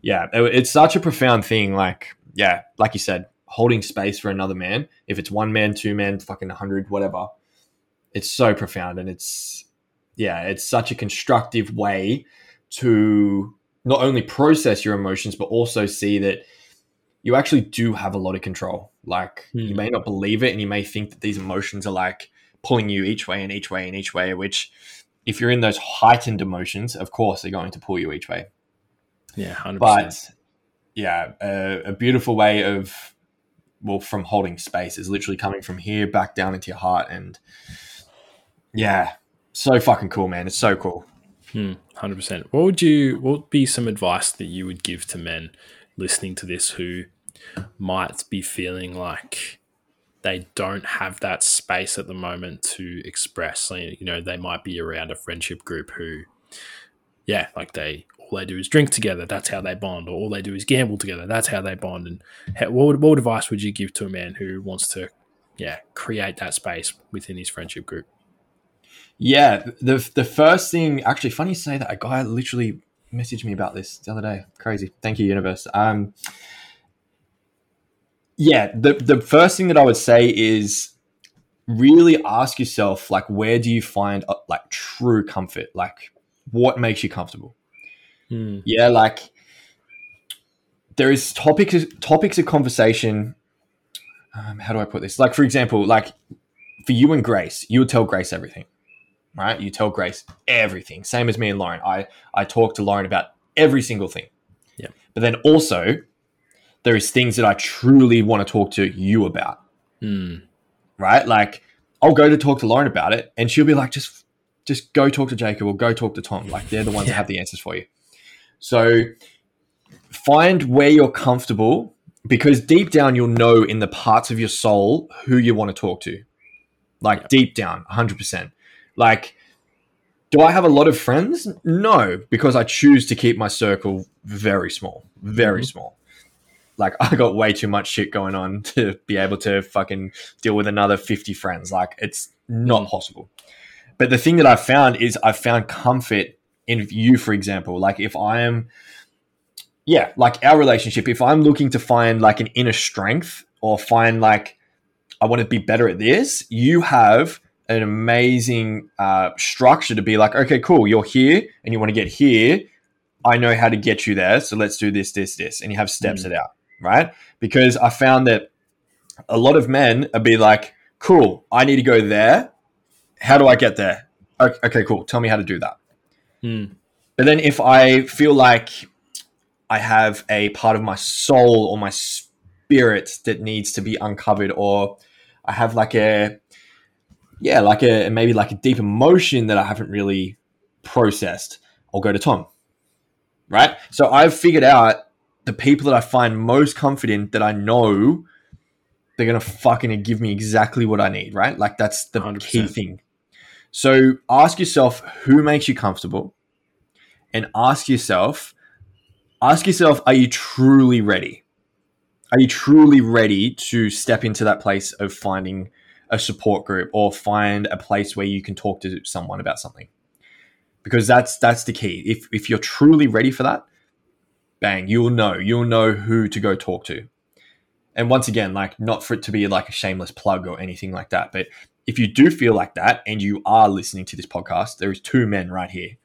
Speaker 2: yeah, it's such a profound thing. Like, yeah, like you said, holding space for another man. If it's one man, two men, fucking hundred, whatever, it's so profound, and it's yeah, it's such a constructive way to not only process your emotions, but also see that you actually do have a lot of control. Like mm. you may not believe it and you may think that these emotions are like pulling you each way and each way and each way, which if you're in those heightened emotions, of course they're going to pull you each way.
Speaker 1: Yeah, 100%.
Speaker 2: But yeah, a, a beautiful way of well, from holding space is literally coming from here back down into your heart. And yeah, so fucking cool, man. It's so cool.
Speaker 1: Hmm, hundred percent. What would you? What would be some advice that you would give to men listening to this who might be feeling like they don't have that space at the moment to express? You know, they might be around a friendship group who, yeah, like they all they do is drink together. That's how they bond, or all they do is gamble together. That's how they bond. And what, would, what advice would you give to a man who wants to, yeah, create that space within his friendship group?
Speaker 2: Yeah, the the first thing, actually, funny to say that. A guy literally messaged me about this the other day. Crazy. Thank you, universe. Um, yeah, the the first thing that I would say is really ask yourself, like, where do you find uh, like true comfort? Like, what makes you comfortable? Hmm. Yeah, like there is topics topics of conversation. Um, how do I put this? Like, for example, like for you and Grace, you would tell Grace everything right? You tell Grace everything. Same as me and Lauren. I I talk to Lauren about every single thing.
Speaker 1: Yeah.
Speaker 2: But then also there is things that I truly want to talk to you about.
Speaker 1: Mm.
Speaker 2: Right? Like I'll go to talk to Lauren about it and she'll be like just just go talk to Jacob or go talk to Tom. Like they're the ones yeah. that have the answers for you. So find where you're comfortable because deep down you'll know in the parts of your soul who you want to talk to. Like yeah. deep down, 100%. Like, do I have a lot of friends? No, because I choose to keep my circle very small, very mm-hmm. small. like I got way too much shit going on to be able to fucking deal with another 50 friends. Like it's not possible. But the thing that I've found is I've found comfort in you, for example. Like if I am, yeah, like our relationship, if I'm looking to find like an inner strength or find like I want to be better at this, you have an amazing uh, structure to be like, okay, cool, you're here and you want to get here. I know how to get you there. So let's do this, this, this. And you have steps mm. it out, right? Because I found that a lot of men are be like, cool, I need to go there. How do I get there? Okay, okay cool. Tell me how to do that.
Speaker 1: Mm.
Speaker 2: But then if I feel like I have a part of my soul or my spirit that needs to be uncovered, or I have like a, yeah, like a maybe like a deep emotion that I haven't really processed, I'll go to Tom. Right. So I've figured out the people that I find most confident that I know they're gonna fucking give me exactly what I need, right? Like that's the 100%. key thing. So ask yourself who makes you comfortable and ask yourself, ask yourself, are you truly ready? Are you truly ready to step into that place of finding a support group or find a place where you can talk to someone about something? Because that's that's the key. If if you're truly ready for that, bang, you'll know. You'll know who to go talk to. And once again, like not for it to be like a shameless plug or anything like that, but if you do feel like that and you are listening to this podcast, there is two men right here.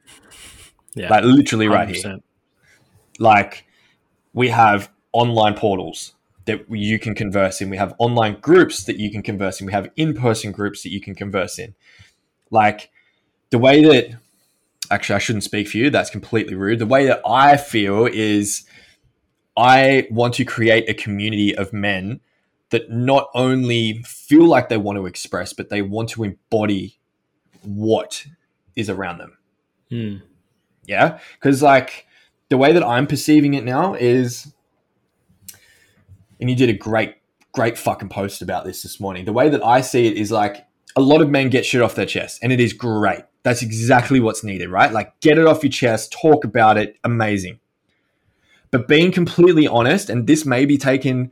Speaker 2: Yeah. Like literally 100%. right here. Like we have online portals that you can converse in. We have online groups that you can converse in. We have in-person groups that you can converse in. Like the way that actually I shouldn't speak for you, that's completely rude. The way that I feel is I want to create a community of men that not only feel like they want to express, but they want to embody what is around them.
Speaker 1: Hmm.
Speaker 2: Yeah. Because, like, the way that I'm perceiving it now is, and you did a great, great fucking post about this this morning. The way that I see it is like a lot of men get shit off their chest, and it is great. That's exactly what's needed, right? Like, get it off your chest, talk about it, amazing. But being completely honest, and this may be taken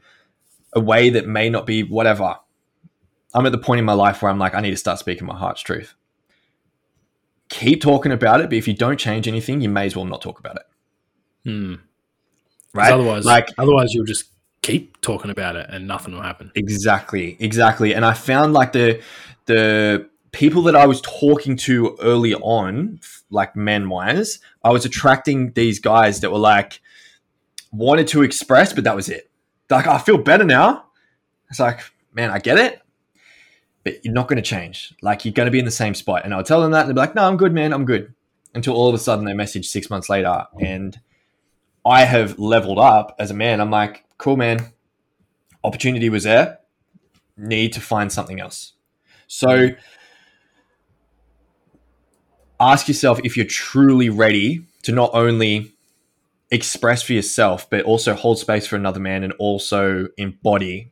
Speaker 2: a way that may not be whatever. I'm at the point in my life where I'm like, I need to start speaking my heart's truth. Keep talking about it, but if you don't change anything, you may as well not talk about it.
Speaker 1: Hmm. Right? Otherwise, like otherwise, you'll just keep talking about it and nothing will happen.
Speaker 2: Exactly, exactly. And I found like the the people that I was talking to early on, like men wise, I was attracting these guys that were like wanted to express, but that was it like, I feel better now. It's like, man, I get it, but you're not going to change. Like, you're going to be in the same spot. And I'll tell them that, and they'll be like, no, I'm good, man, I'm good. Until all of a sudden they message six months later, and I have leveled up as a man. I'm like, cool, man. Opportunity was there. Need to find something else. So, ask yourself if you're truly ready to not only express for yourself, but also hold space for another man and also embody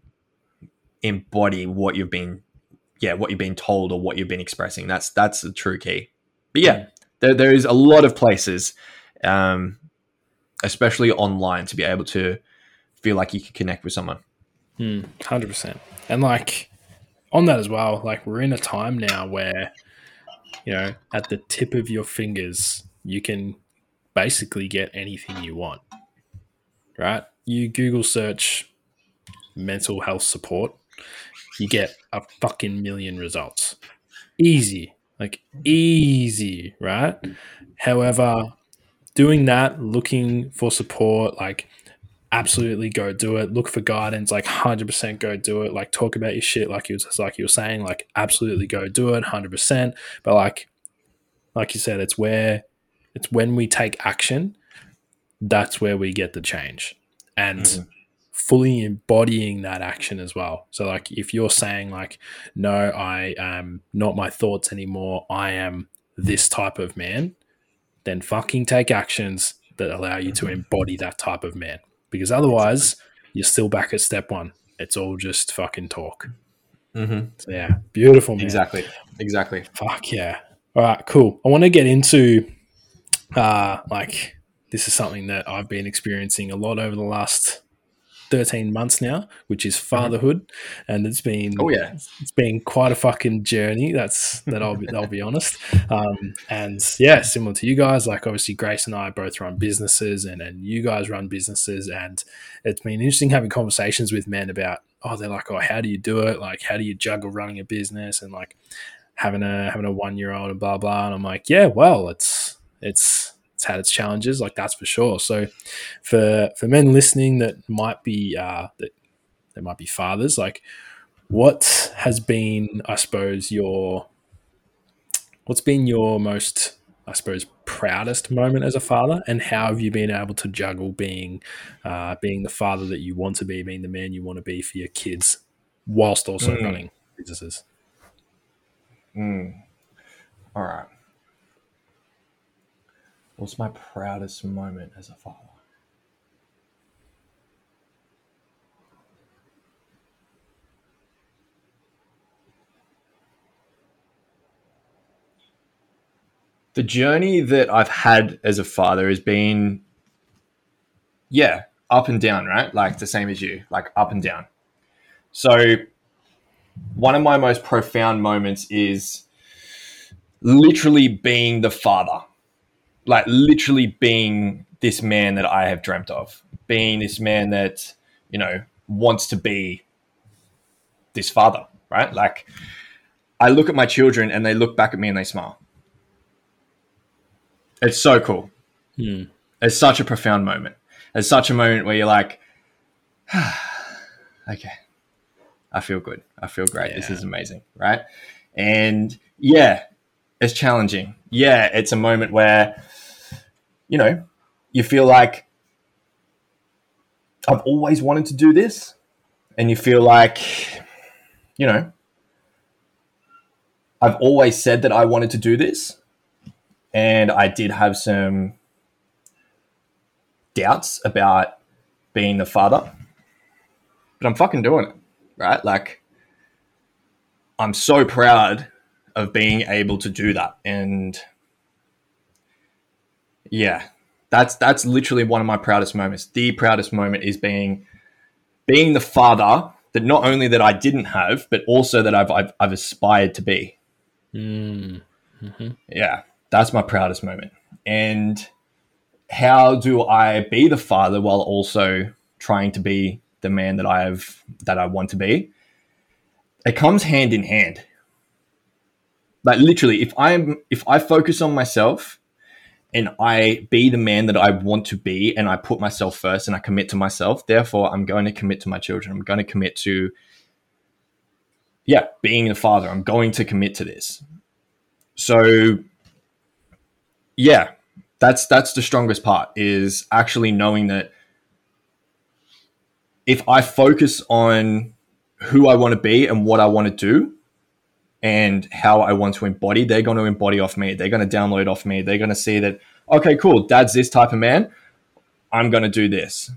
Speaker 2: embody what you've been yeah, what you've been told or what you've been expressing. That's that's the true key. But yeah, there, there is a lot of places, um, especially online, to be able to feel like you can connect with someone.
Speaker 1: Hmm, hundred percent. And like on that as well, like we're in a time now where, you know, at the tip of your fingers, you can basically get anything you want, right? You Google search mental health support, you get a fucking million results. Easy, like easy, right? However, doing that, looking for support, like absolutely go do it. Look for guidance, like hundred percent go do it. Like talk about your shit, like you was like you were saying, like absolutely go do it, hundred percent. But like, like you said, it's where it's when we take action, that's where we get the change. And mm-hmm. fully embodying that action as well. So like if you're saying like, no, I am not my thoughts anymore, I am this type of man, then fucking take actions that allow you to mm-hmm. embody that type of man. Because otherwise, you're still back at step one. It's all just fucking talk.
Speaker 2: Mm-hmm.
Speaker 1: So yeah, beautiful. Man.
Speaker 2: Exactly. Exactly.
Speaker 1: Fuck yeah. All right, cool. I want to get into uh, like this is something that I've been experiencing a lot over the last 13 months now, which is mm-hmm. fatherhood, and it's been
Speaker 2: oh yeah,
Speaker 1: it's been quite a fucking journey. That's that I'll be I'll be honest. Um, and yeah, similar to you guys, like obviously Grace and I both run businesses, and and you guys run businesses, and it's been interesting having conversations with men about oh they're like oh how do you do it like how do you juggle running a business and like having a having a one year old and blah blah, and I'm like yeah well it's it's it's had its challenges, like that's for sure. So for for men listening that might be uh, that there might be fathers, like what has been, I suppose, your what's been your most, I suppose, proudest moment as a father, and how have you been able to juggle being uh, being the father that you want to be, being the man you want to be for your kids, whilst also mm. running businesses?
Speaker 2: Mm. All right. What's my proudest moment as a father? The journey that I've had as a father has been, yeah, up and down, right? Like the same as you, like up and down. So, one of my most profound moments is literally being the father like literally being this man that I have dreamt of, being this man that, you know, wants to be this father, right? Like I look at my children and they look back at me and they smile. It's so cool.
Speaker 1: Hmm.
Speaker 2: It's such a profound moment. It's such a moment where you're like, okay, I feel good. I feel great. Yeah. This is amazing, right? And yeah, it's challenging. Yeah, it's a moment where you know, you feel like I've always wanted to do this, and you feel like, you know, I've always said that I wanted to do this, and I did have some doubts about being the father, but I'm fucking doing it, right? Like, I'm so proud of being able to do that, and yeah, that's that's literally one of my proudest moments. The proudest moment is being being the father that not only that I didn't have, but also that I've I've, I've aspired to be.
Speaker 1: Mm. hmm
Speaker 2: Yeah, that's my proudest moment. And how do I be the father while also trying to be the man that I have that I want to be? It comes hand in hand. Like literally, if I'm if I focus on myself and I be the man that I want to be and I put myself first and I commit to myself. Therefore, I'm going to commit to my children. I'm going to commit to, yeah, being the father. I'm going to commit to this. So, yeah, that's that's the strongest part is actually knowing that if I focus on who I want to be and what I want to do, and how I want to embody, they're going to embody off me. They're going to download off me. They're going to see that, okay, cool, dad's this type of man. I'm going to do this.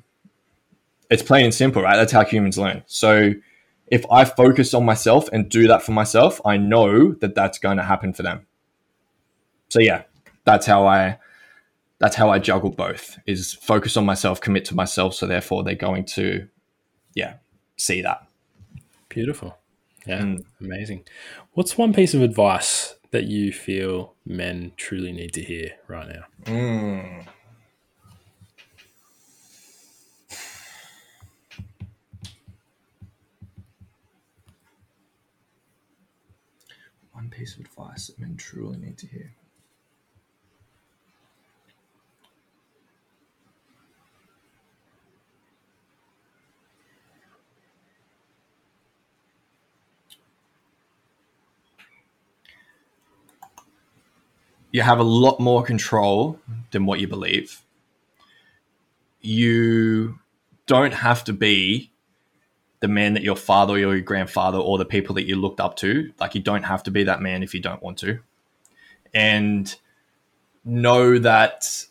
Speaker 2: It's plain and simple, right? That's how humans learn. So if I focus on myself and do that for myself, I know that that's going to happen for them. So yeah, that's how I that's how I juggle both is focus on myself, commit to myself. So therefore they're going to, yeah, see that.
Speaker 1: Beautiful. Yeah, mm. amazing. What's one piece of advice that you feel men truly need to hear right now?
Speaker 2: Mm. One piece of advice that men truly need to hear. You have a lot more control than what you believe. You don't have to be the man that your father or your grandfather or the people that you looked up to. Like, you don't have to be that man if you don't want to. And know that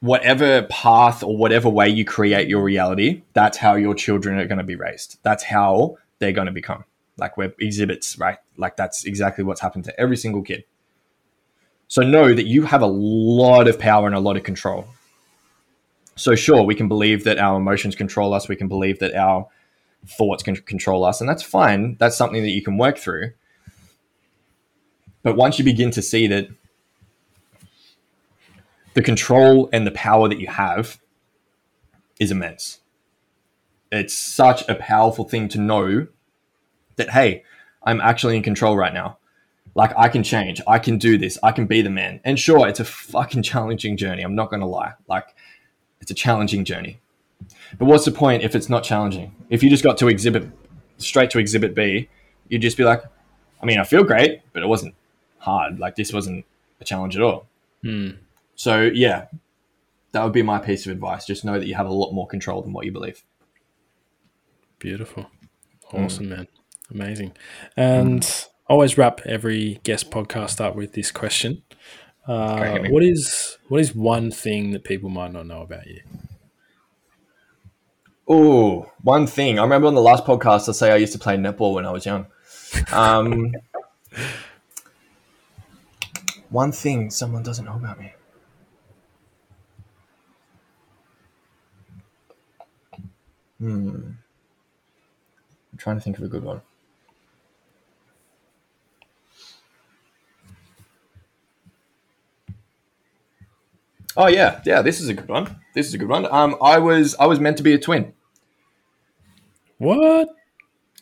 Speaker 2: whatever path or whatever way you create your reality, that's how your children are going to be raised. That's how they're going to become. Like we're exhibits, right? Like that's exactly what's happened to every single kid. So know that you have a lot of power and a lot of control. So, sure, we can believe that our emotions control us. We can believe that our thoughts can control us. And that's fine. That's something that you can work through. But once you begin to see that the control and the power that you have is immense, it's such a powerful thing to know that, hey, I'm actually in control right now. Like I can change, I can do this, I can be the man. And sure, it's a fucking challenging journey. I'm not going to lie. Like it's a challenging journey. But what's the point if it's not challenging? If you just got to exhibit straight to exhibit B, you'd just be like, I mean, I feel great, but it wasn't hard. Like this wasn't a challenge at all.
Speaker 1: Hmm.
Speaker 2: So yeah, that would be my piece of advice. Just know that you have a lot more control than what you believe.
Speaker 1: Beautiful. Awesome, man. Amazing. And always wrap every guest podcast up with this question. Uh, what is what is one thing that people might not know about you?
Speaker 2: Oh, one thing. I remember on the last podcast, I say I used to play netball when I was young. Um, one thing someone doesn't know about me. Hmm. I'm trying to think of a good one. Oh yeah, yeah. This is a good one. This is a good one. Um, I was I was meant to be a twin.
Speaker 1: What?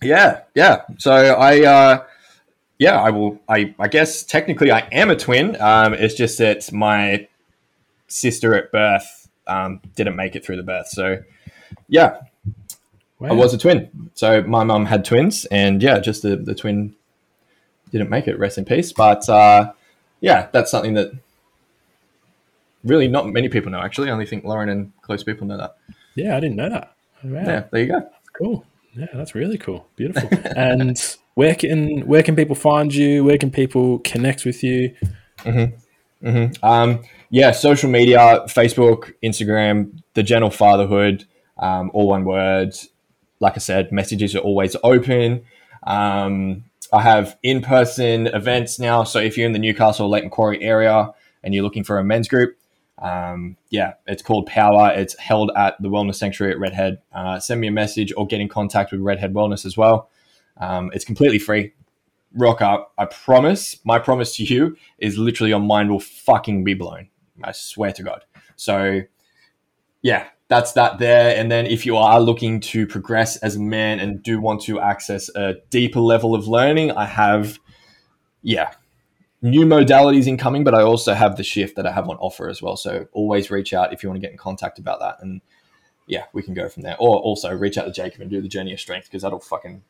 Speaker 2: Yeah, yeah. So I, uh, yeah, I will. I, I guess technically I am a twin. Um, it's just that my sister at birth um, didn't make it through the birth. So yeah,
Speaker 1: Wow.
Speaker 2: I was a twin. So my mum had twins, and yeah, just the the twin didn't make it. Rest in peace. But uh, yeah, that's something that really not many people know. Actually, I only think Lauren and close people know that.
Speaker 1: Yeah, I didn't know that. Wow.
Speaker 2: Yeah, there you go.
Speaker 1: Cool. Yeah, that's really cool. Beautiful. and where can where can people find you? Where can people connect with you?
Speaker 2: Um, yeah, social media, Facebook, Instagram, the general Fatherhood, um, all one word. Like I said, messages are always open. Um, I have in person events now. So if you're in the Newcastle, Lake Macquarie area and you're looking for a men's group, um, yeah, it's called Power. It's held at the Wellness Sanctuary at Redhead. Uh, send me a message or get in contact with Redhead Wellness as well. Um, it's completely free. Rock up. I promise. My promise to you is literally your mind will fucking be blown. I swear to God. So, yeah, that's that there. And then if you are looking to progress as a man and do want to access a deeper level of learning, I have, yeah, new modalities incoming, but I also have the shift that I have on offer as well. So always reach out if you want to get in contact about that. And yeah, we can go from there. Or also reach out to Jacob and do the journey of strength because that'll fucking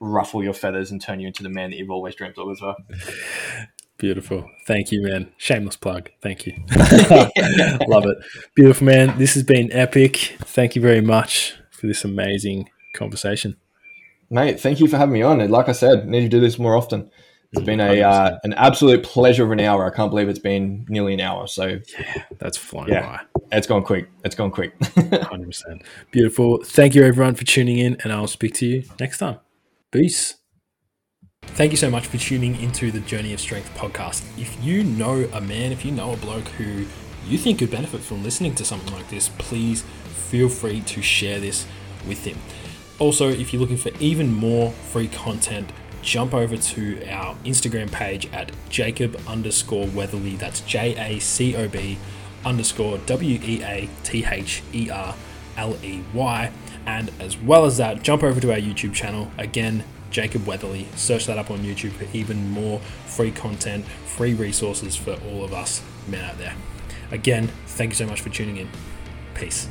Speaker 2: ruffle your feathers and turn you into the man that you've always dreamt of as well.
Speaker 1: Beautiful. Thank you, man. Shameless plug. Thank you. Love it. Beautiful, man. This has been epic. Thank you very much for this amazing conversation.
Speaker 2: Mate, thank you for having me on. And like I said, I need to do this more often. It's been a uh, an absolute pleasure of an hour. I can't believe it's been nearly an hour. So yeah,
Speaker 1: That's flown
Speaker 2: Yeah. it's gone quick. It's gone quick.
Speaker 1: 100%. Beautiful. Thank you, everyone, for tuning in, and I'll speak to you next time. Peace. Thank you so much for tuning into the Journey of Strength podcast. If you know a man, if you know a bloke who you think could benefit from listening to something like this, please feel free to share this with him. Also, if you're looking for even more free content, jump over to our Instagram page at Jacob underscore Weatherly. That's J A C O B underscore W E A T H E R L E Y. And as well as that, jump over to our YouTube channel. Again, Jacob Weatherly. Search that up on YouTube for even more free content, free resources for all of us men out there. Again, thank you so much for tuning in. Peace.